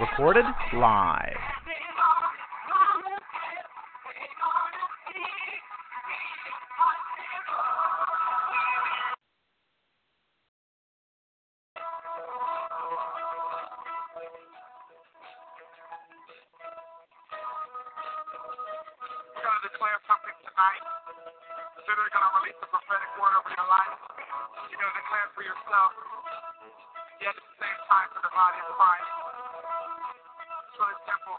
Recorded live. To declare something tonight. Literally going to release the prophetic word over your life. You're going to declare for yourself, yet at the same time for the body of Christ. It's really simple.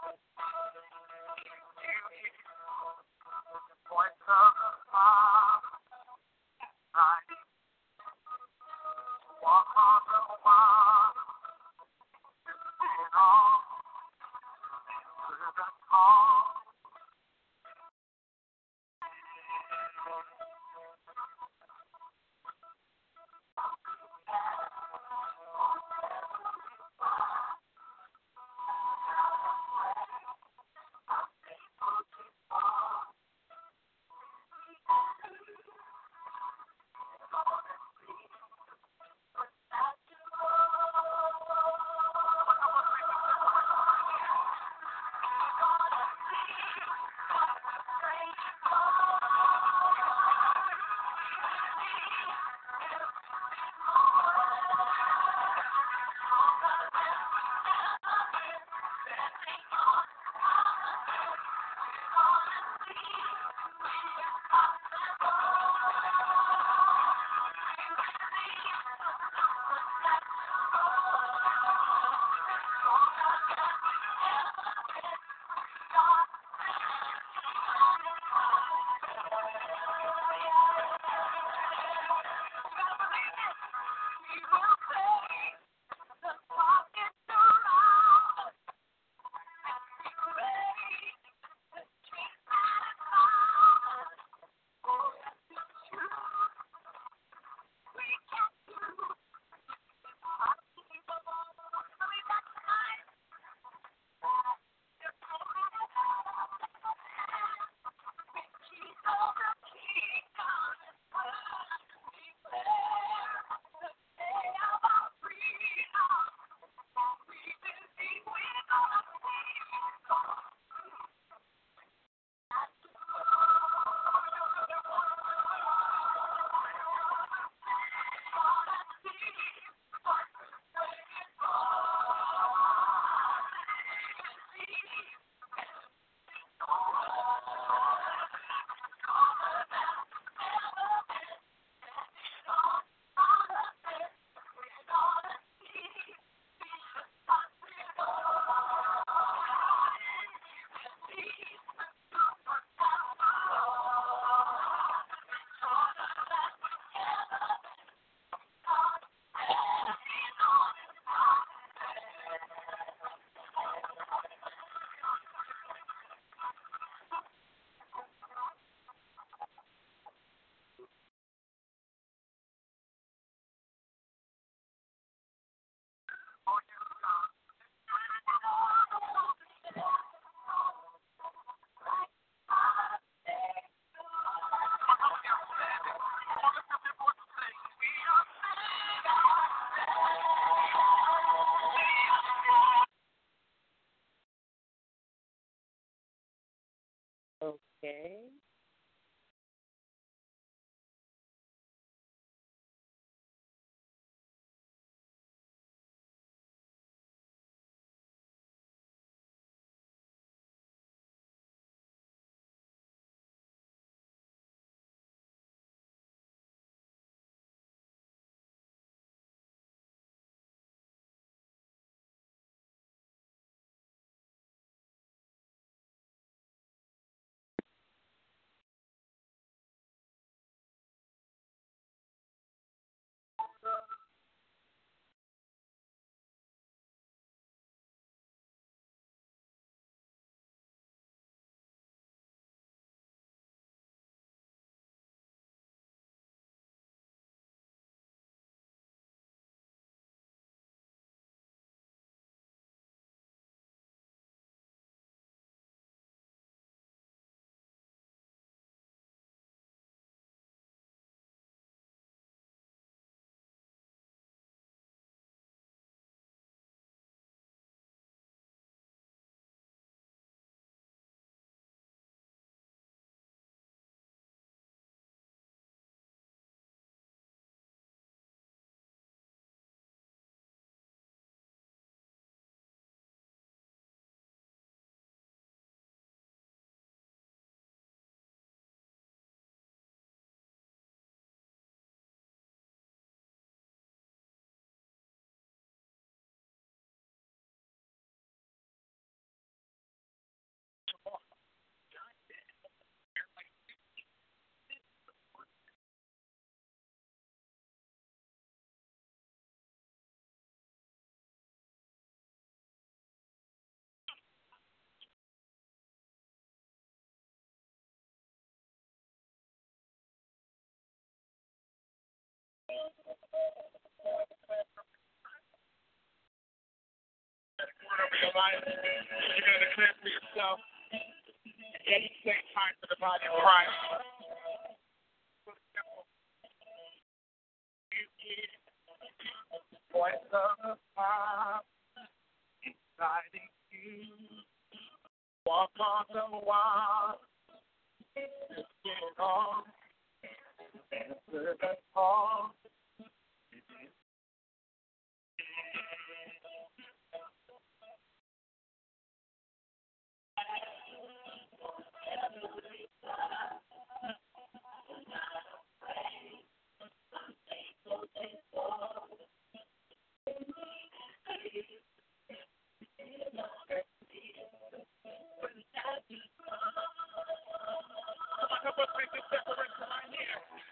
Life. You're going to declare for yourself. Time for the body of Christ. Voice of you. Walk on the. Get on. Answer the call. This declaration right here.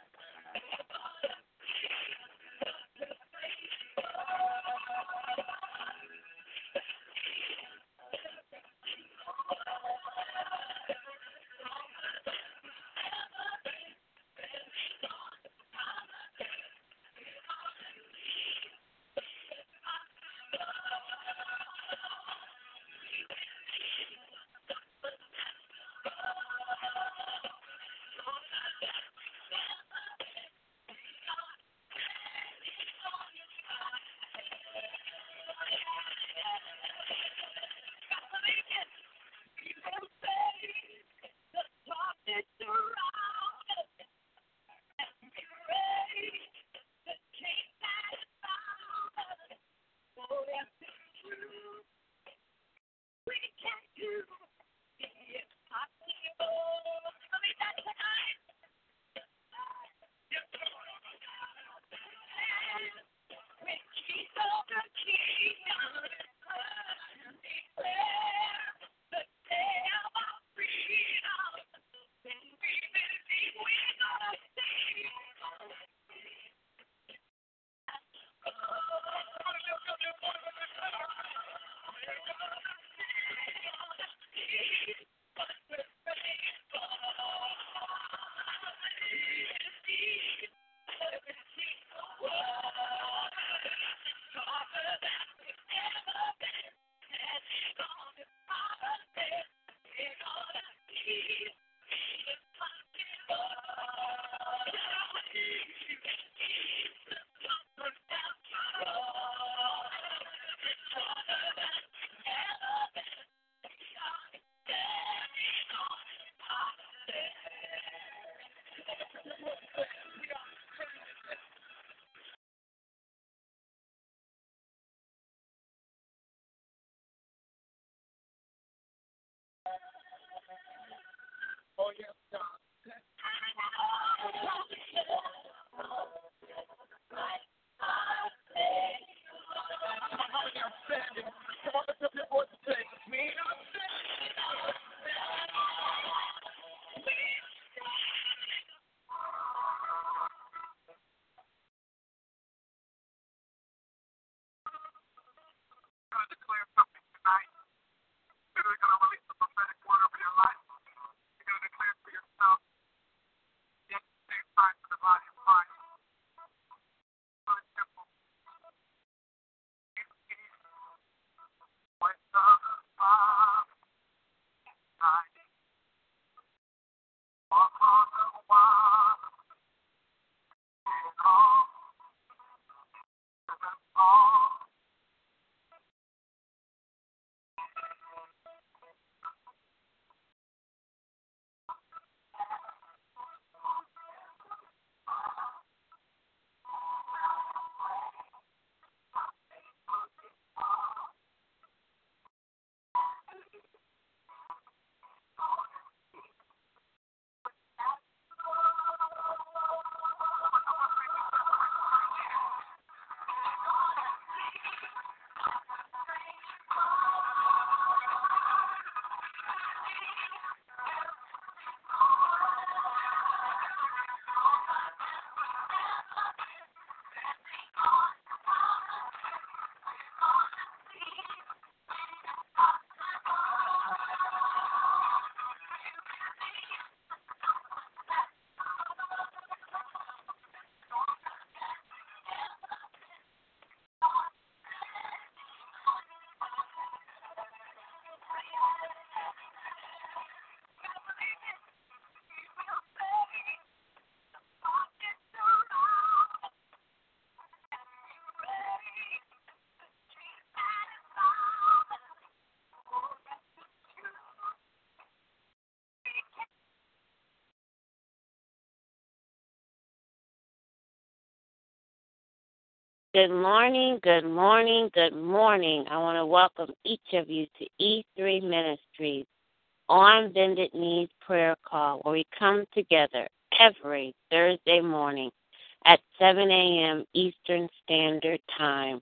Good morning, good morning, good morning. I want to welcome each of you to E3 Ministries on Bended Knees Prayer Call, where we come together every Thursday morning at 7 a.m. Eastern Standard Time.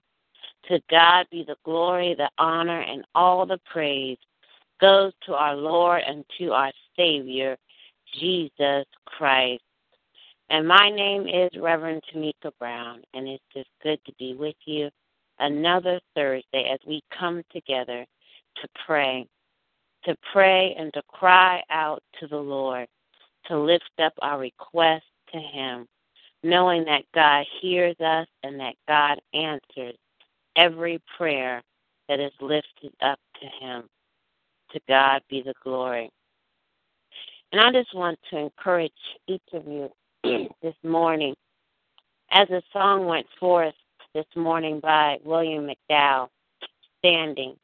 To God be the glory, the honor, and all the praise goes to our Lord and to our Savior, Jesus Christ. And my name is Reverend Tamika Brown, and it's just good to be with you another Thursday as we come together to pray, to pray and to cry out to the Lord, to lift up our requests to Him, knowing that God hears us and that God answers every prayer that is lifted up to Him. To God be the glory. And I just want to encourage each of you this morning as the song went forth this morning by William McDowell, Standing.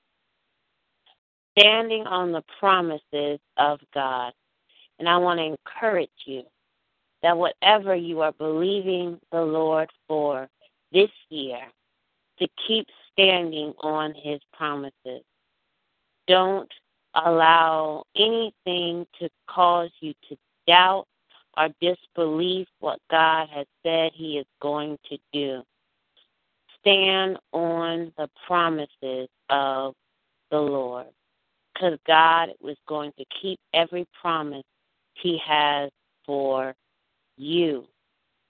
Standing on the promises of God. And I want to encourage you that whatever you are believing the Lord for this year, to keep standing on His promises. Don't allow anything to cause you to doubt or disbelieve what God has said He is going to do. Stand on the promises of the Lord because God was going to keep every promise He has for you.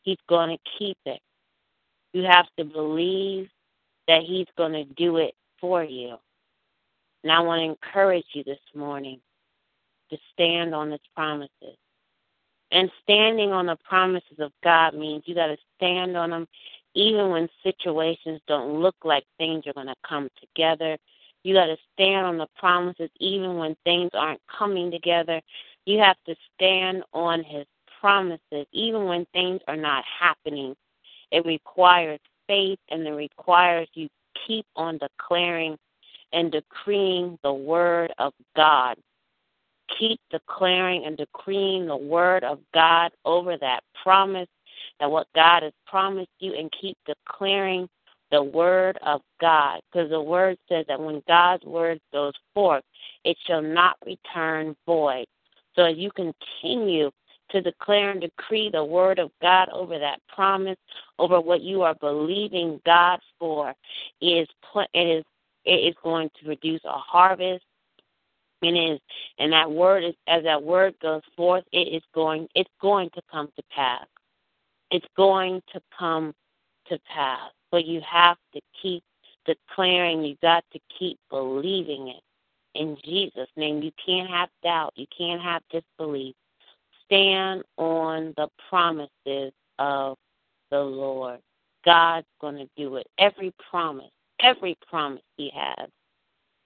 He's going to keep it. You have to believe that He's going to do it for you. And I want to encourage you this morning to stand on His promises. And standing on the promises of God means you got to stand on them even when situations don't look like things are going to come together. You got to stand on the promises even when things aren't coming together. You have to stand on His promises even when things are not happening. It requires faith and it requires you keep on declaring and decreeing the word of God. Keep declaring and decreeing the word of God over that promise that what God has promised you and keep declaring the word of God. Because the word says that when God's word goes forth, it shall not return void. So as you continue to declare and decree the word of God over that promise, over what you are believing God for, is it is it is going to produce a harvest. And that word is as that word goes forth, it is going it's going to come to pass. It's going to come to pass. But you have to keep declaring. You got to keep believing it in Jesus' name. You can't have doubt. You can't have disbelief stand on the promises of the Lord. God's going to do it. Every promise, every promise He has,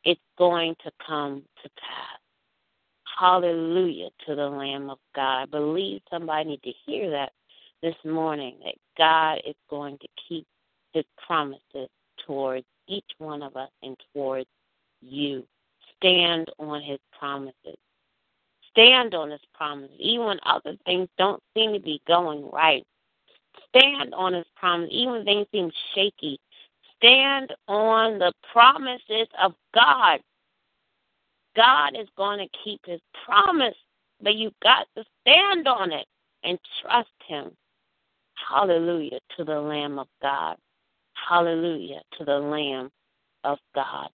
it's going to come to pass. Hallelujah to the Lamb of God. I believe somebody need to hear that this morning that God is going to keep His promises towards each one of us and towards you. Stand on His promises stand on his promises. even when other things don't seem to be going right. Stand on his promise, even when things seem shaky. Stand on the promises of God. God is going to keep his promise, but you've got to stand on it and trust him. Hallelujah to the Lamb of God. Hallelujah to the Lamb of God.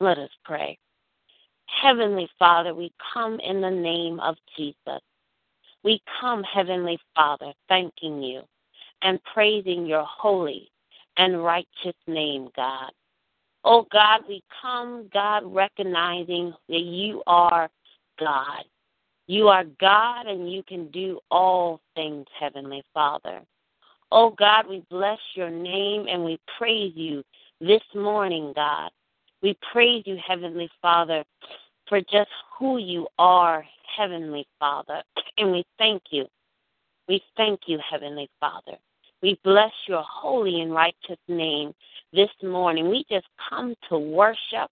Let us pray. Heavenly Father, we come in the name of Jesus. We come, Heavenly Father, thanking you and praising your holy and righteous name, God. Oh God, we come, God, recognizing that you are God. You are God and you can do all things, Heavenly Father. Oh God, we bless your name and we praise you this morning, God. We praise you, Heavenly Father, for just who you are, Heavenly Father. And we thank you. We thank you, Heavenly Father. We bless your holy and righteous name this morning. We just come to worship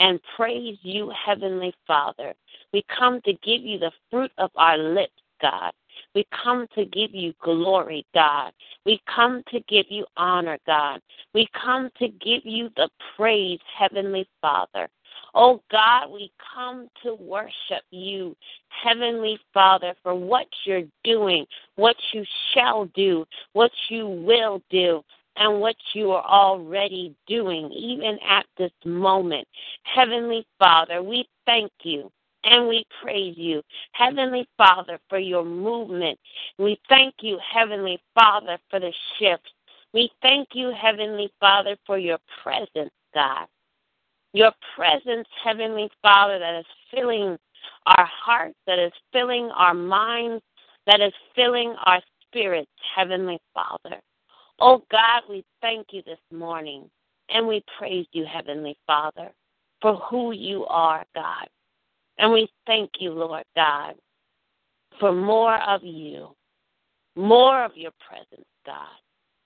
and praise you, Heavenly Father. We come to give you the fruit of our lips, God. We come to give you glory, God. We come to give you honor, God. We come to give you the praise, Heavenly Father. Oh God, we come to worship you, Heavenly Father, for what you're doing, what you shall do, what you will do, and what you are already doing, even at this moment. Heavenly Father, we thank you and we praise you, Heavenly Father, for your movement. We thank you, Heavenly Father, for the shift. We thank you, Heavenly Father, for your presence, God. Your presence, Heavenly Father, that is filling our hearts, that is filling our minds, that is filling our spirits, Heavenly Father. Oh God, we thank you this morning and we praise you, Heavenly Father, for who you are, God. And we thank you, Lord God, for more of you, more of your presence, God.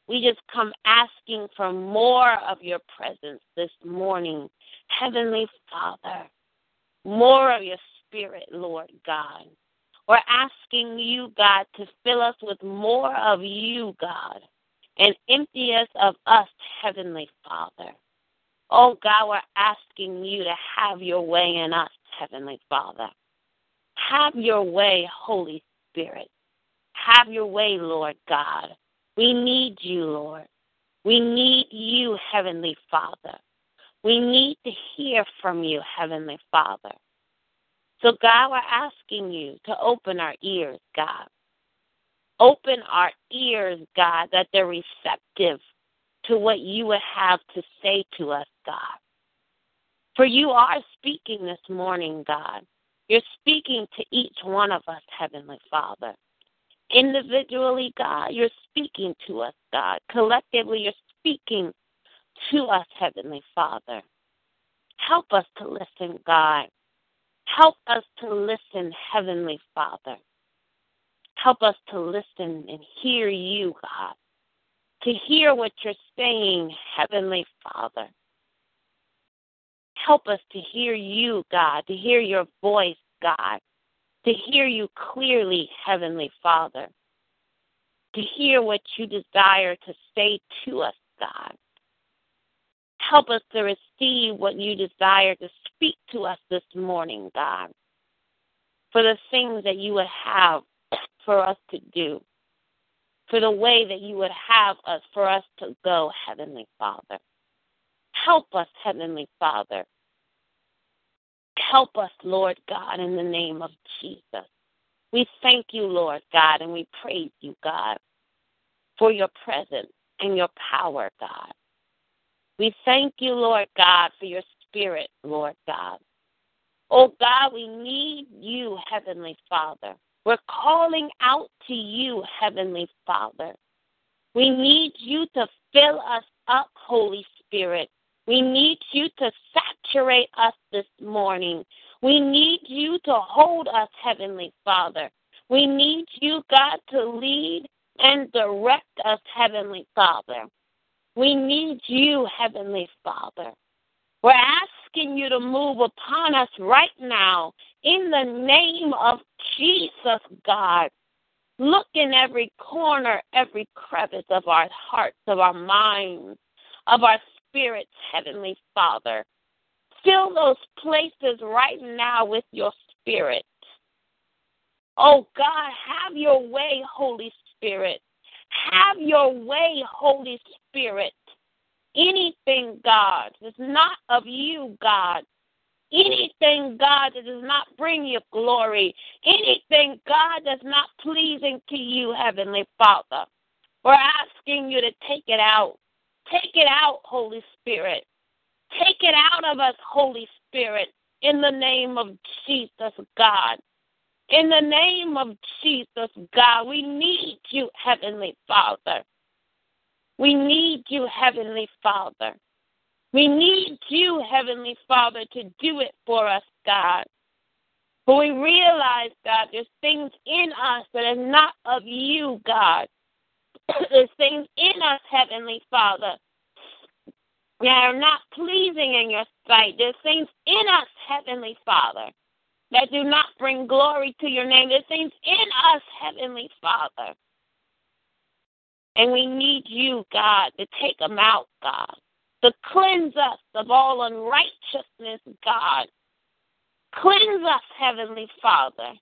We just come asking for more of your presence this morning, Heavenly Father. More of your spirit, Lord God. We're asking you, God, to fill us with more of you, God, and empty us of us, Heavenly Father. Oh, God, we're asking you to have your way in us, Heavenly Father. Have your way, Holy Spirit. Have your way, Lord God. We need you, Lord. We need you, Heavenly Father. We need to hear from you, Heavenly Father. So, God, we're asking you to open our ears, God. Open our ears, God, that they're receptive to what you would have to say to us, God. For you are speaking this morning, God. You're speaking to each one of us, Heavenly Father. Individually, God, you're speaking to us, God. Collectively, you're speaking to us, Heavenly Father. Help us to listen, God. Help us to listen, Heavenly Father. Help us to listen and hear you, God. To hear what you're saying, Heavenly Father. Help us to hear you, God, to hear your voice, God, to hear you clearly, Heavenly Father, to hear what you desire to say to us, God. Help us to receive what you desire to speak to us this morning, God, for the things that you would have for us to do, for the way that you would have us for us to go, Heavenly Father. Help us, Heavenly Father. Help us, Lord God, in the name of Jesus. We thank you, Lord God, and we praise you, God, for your presence and your power, God. We thank you, Lord God, for your spirit, Lord God. Oh God, we need you, Heavenly Father. We're calling out to you, Heavenly Father. We need you to fill us up, Holy Spirit. We need you to saturate us this morning. We need you to hold us, Heavenly Father. We need you, God, to lead and direct us, Heavenly Father. We need you, Heavenly Father. We're asking you to move upon us right now in the name of Jesus, God. Look in every corner, every crevice of our hearts, of our minds, of our spirits, Heavenly Father. Fill those places right now with your spirit. Oh God, have your way, Holy Spirit. Have your way, Holy Spirit. Anything, God, that's not of you, God. Anything, God, that does not bring you glory. Anything, God, that's not pleasing to you, Heavenly Father. We're asking you to take it out. Take it out, Holy Spirit. Take it out of us, Holy Spirit, in the name of Jesus, God. In the name of Jesus, God, we need you, Heavenly Father. We need you, Heavenly Father. We need you, Heavenly Father, to do it for us, God. But we realize, God, there's things in us that are not of you, God. there's things in us, Heavenly Father, that are not pleasing in your sight. There's things in us, Heavenly Father, that do not bring glory to your name, the things in us, Heavenly Father. And we need you, God, to take them out, God, to cleanse us of all unrighteousness, God. Cleanse us, Heavenly Father,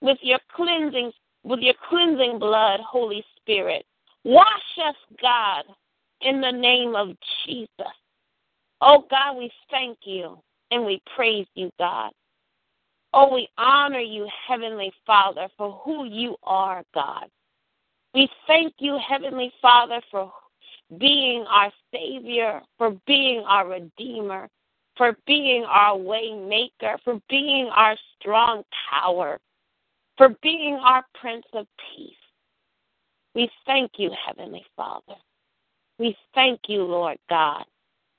with your cleansing, with your cleansing blood, Holy Spirit. Wash us, God, in the name of Jesus. Oh God, we thank you and we praise you, God. Oh, we honor you, Heavenly Father, for who you are, God. We thank you, Heavenly Father, for being our Savior, for being our Redeemer, for being our Waymaker, for being our strong tower, for being our Prince of Peace. We thank you, Heavenly Father. We thank you, Lord God,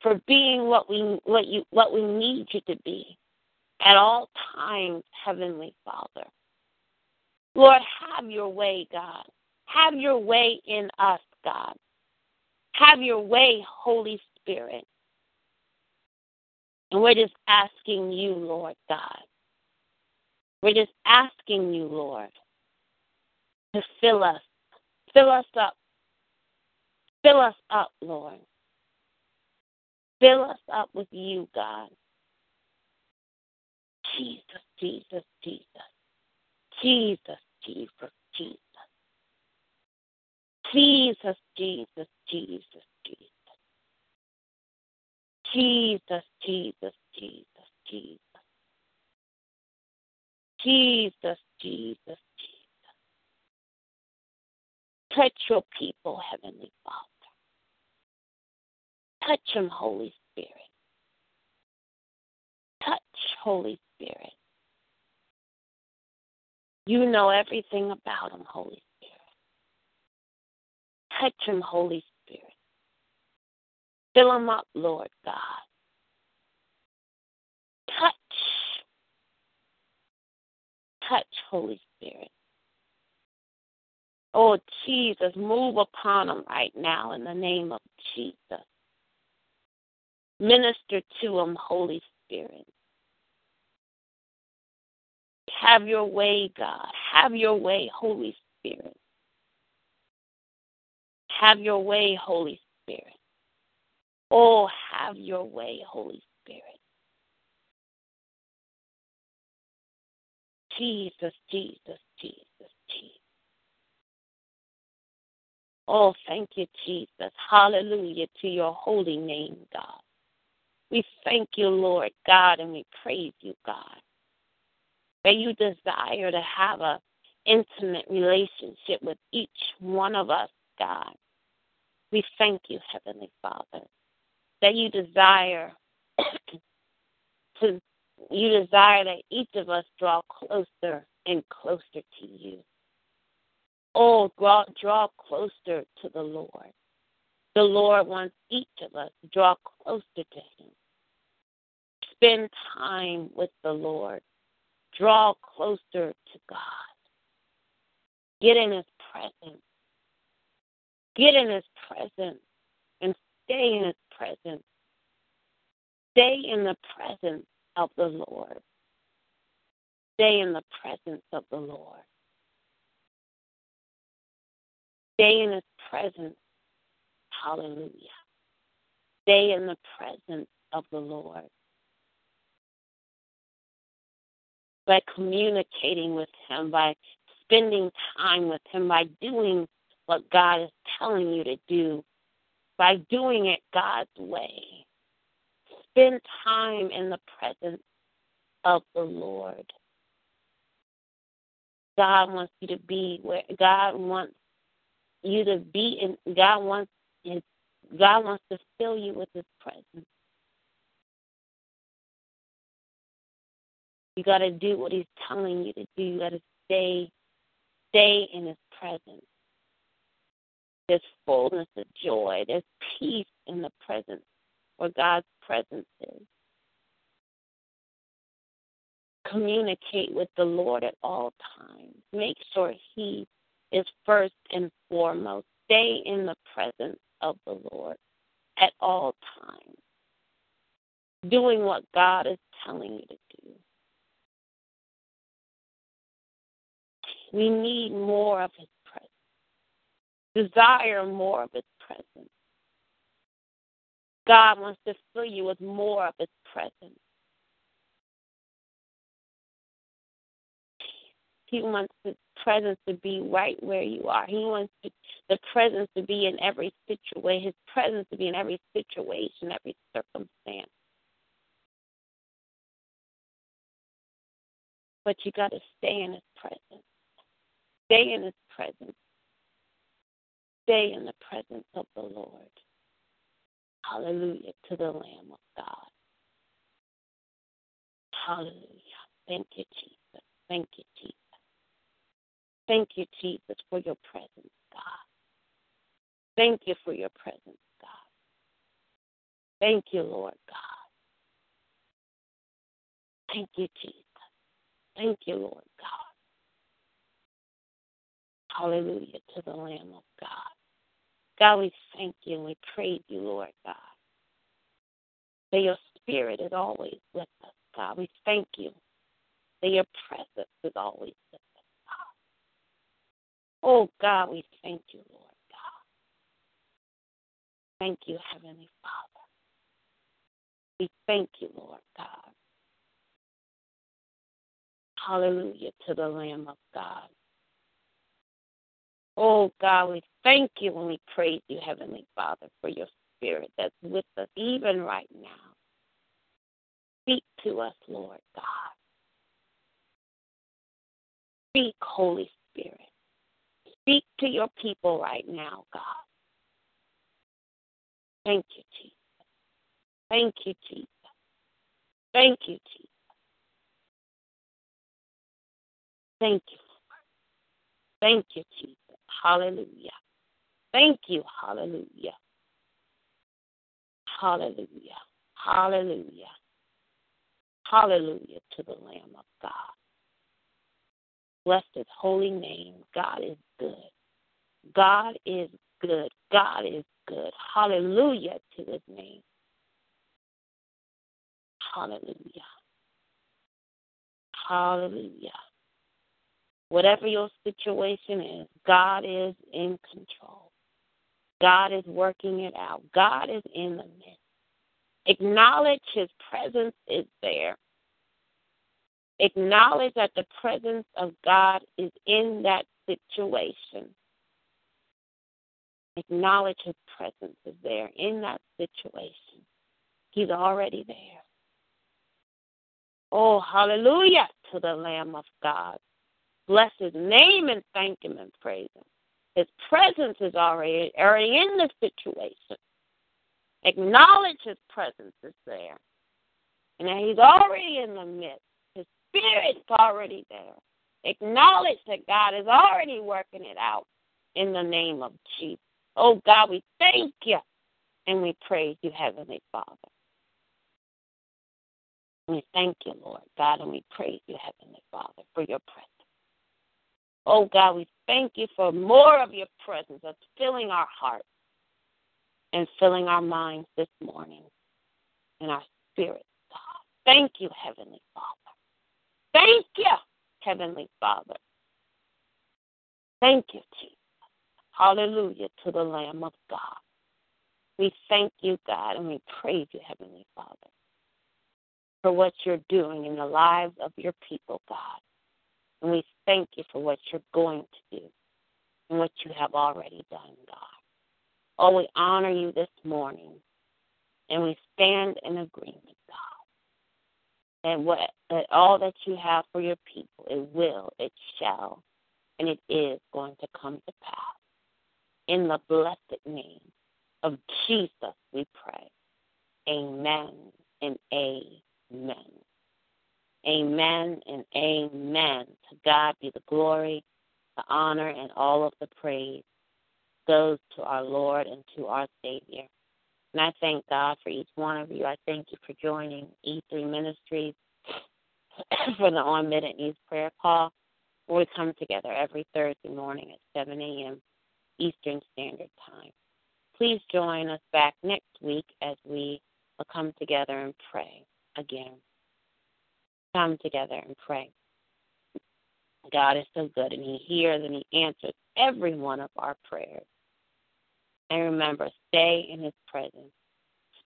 for being what we what you what we need you to be at all times, Heavenly Father. Lord, have your way, God. Have your way in us, God. Have your way, Holy Spirit. And we're just asking you, Lord God. We're just asking you, Lord, to fill us. Fill us up. Fill us up, Lord. Fill us up with you, God. Jesus, Jesus, Jesus. Jesus, Jesus, Jesus. Jesus, Jesus, Jesus, Jesus. Jesus, Jesus, Jesus, Jesus. Jesus, Jesus, Jesus. Touch your people, Heavenly Father. Touch them, Holy Spirit. Touch, Holy Spirit. You know everything about them, Holy Spirit. Touch them, Holy Spirit. Fill them up, Lord God. Touch. Touch, Holy Spirit. Oh, Jesus, move upon them right now in the name of Jesus. Minister to them, Holy Spirit. Have your way, God. Have your way, Holy Spirit. Have your way, Holy Spirit. Oh, have your way, Holy Spirit. Jesus, Jesus, Jesus, Jesus. Oh, thank you, Jesus. Hallelujah to your holy name, God. We thank you, Lord God, and we praise you, God. That you desire to have a intimate relationship with each one of us, God. We thank you, Heavenly Father, that you desire to you desire that each of us draw closer and closer to you. Oh, draw, draw closer to the Lord. The Lord wants each of us to draw closer to Him. Spend time with the Lord. Draw closer to God. Get in His presence. Get in His presence and stay in His presence. Stay in the presence of the Lord. Stay in the presence of the Lord. Stay in His presence. Hallelujah. Stay in the presence of the Lord. By communicating with Him, by spending time with Him, by doing what God is telling you to do, by doing it God's way. Spend time in the presence of the Lord. God wants you to be where God wants you to be and God wants his God wants to fill you with his presence. You gotta do what he's telling you to do. You gotta stay stay in his presence. There's fullness of joy. There's peace in the presence where God's presence is. Communicate with the Lord at all times. Make sure He is first and foremost. Stay in the presence of the Lord at all times. Doing what God is telling you to do. We need more of His presence. Desire more of His presence. God wants to fill you with more of His presence. He wants His presence to be right where you are. He wants the presence to be in every situation, His presence to be in every situation, every circumstance. But you got to stay in His presence. Stay in His presence. Stay in the presence of the Lord. Hallelujah to the Lamb of God. Hallelujah. Thank you, Jesus. Thank you, Jesus. Thank you, Jesus, for your presence, God. Thank you for your presence, God. Thank you, Lord God. Thank you, Jesus. Thank you, Lord God. Hallelujah to the Lamb of God. God, we thank you and we praise you, Lord God. That your spirit is always with us, God. We thank you that your presence is always with us, God. Oh, God, we thank you, Lord God. Thank you, Heavenly Father. We thank you, Lord God. Hallelujah to the Lamb of God. Oh God, we thank you and we praise you, Heavenly Father, for your spirit that's with us even right now. Speak to us, Lord God. Speak, Holy Spirit. Speak to your people right now, God. Thank you, Jesus. Thank you, Jesus. Thank you, Jesus. Thank you. Thank you, Jesus. Hallelujah. Thank you. Hallelujah. Hallelujah. Hallelujah. Hallelujah to the Lamb of God. Bless his holy name. God is good. God is good. God is good. Hallelujah to his name. Hallelujah. Hallelujah. Whatever your situation is, God is in control. God is working it out. God is in the midst. Acknowledge His presence is there. Acknowledge that the presence of God is in that situation. Acknowledge His presence is there in that situation. He's already there. Oh, hallelujah to the Lamb of God. Bless his name and thank him and praise him. His presence is already already in the situation. Acknowledge his presence is there. And he's already in the midst. His spirit's already there. Acknowledge that God is already working it out in the name of Jesus. Oh God, we thank you and we praise you, Heavenly Father. We thank you, Lord God, and we praise you, Heavenly Father, for your presence. Oh God, we thank you for more of your presence that's filling our hearts and filling our minds this morning and our spirits, God. Thank you, Heavenly Father. Thank you, Heavenly Father. Thank you, Jesus. Hallelujah to the Lamb of God. We thank you, God, and we praise you, Heavenly Father, for what you're doing in the lives of your people, God. And we thank you for what you're going to do and what you have already done, God. Oh, we honor you this morning and we stand in agreement, God. And what that all that you have for your people, it will, it shall, and it is going to come to pass. In the blessed name of Jesus, we pray. Amen and amen. Amen and amen. To God be the glory, the honor, and all of the praise goes to our Lord and to our Savior. And I thank God for each one of you. I thank you for joining E3 Ministries for the On Bended Knees Prayer Call, we come together every Thursday morning at 7 a.m. Eastern Standard Time. Please join us back next week as we will come together and pray again come together and pray. God is so good, and He hears and He answers every one of our prayers. And remember, stay in His presence.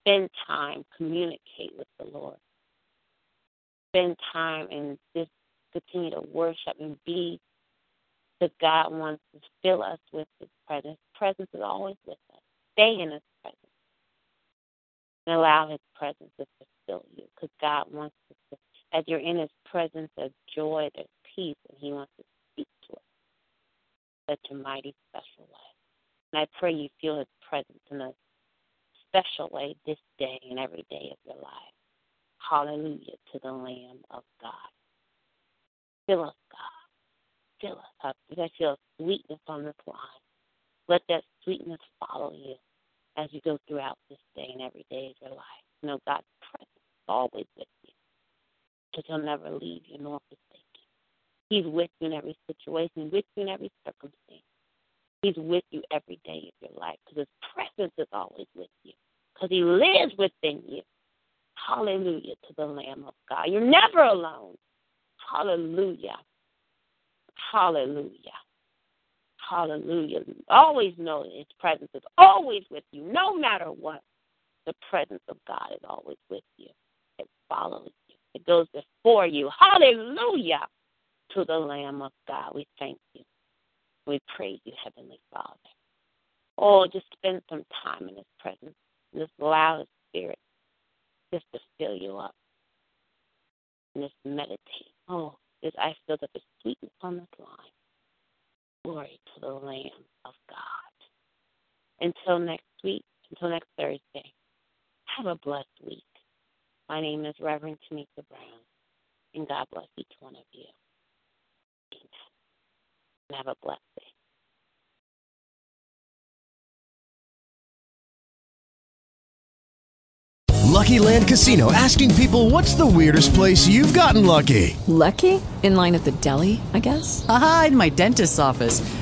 Spend time, communicate with the Lord. Spend time and just continue to worship and be that God wants to fill us with His presence. His presence is always with us. Stay in His presence and allow His presence to fulfill you because God wants to. As you're in His presence, there's joy, there's peace, and He wants to speak to us such a mighty, special way. And I pray you feel His presence in a special way this day and every day of your life. Hallelujah to the Lamb of God. Fill us, God. Fill us up. Let feel sweetness on this line. Let that sweetness follow you as you go throughout this day and every day of your life. You know God's presence is always with you. Because he'll never leave you nor forsake you. He's with you in every situation, with you in every circumstance. He's with you every day of your life because his presence is always with you. Because he lives within you. Hallelujah to the Lamb of God. You're never alone. Hallelujah. Hallelujah. Hallelujah. Always know His presence is always with you, no matter what. The presence of God is always with you. It follows it goes before you. Hallelujah to the Lamb of God. We thank you. We praise you, Heavenly Father. Oh, just spend some time in His presence. Just allow His Spirit just to fill you up. And just meditate. Oh, this I feel that the sweetness on this line. Glory to the Lamb of God. Until next week, until next Thursday, have a blessed week. My name is Reverend Tamika Brown, and God bless each one of you. Amen. And have a blessed day. Lucky Land Casino asking people what's the weirdest place you've gotten lucky? Lucky? In line at the deli, I guess? Aha, in my dentist's office.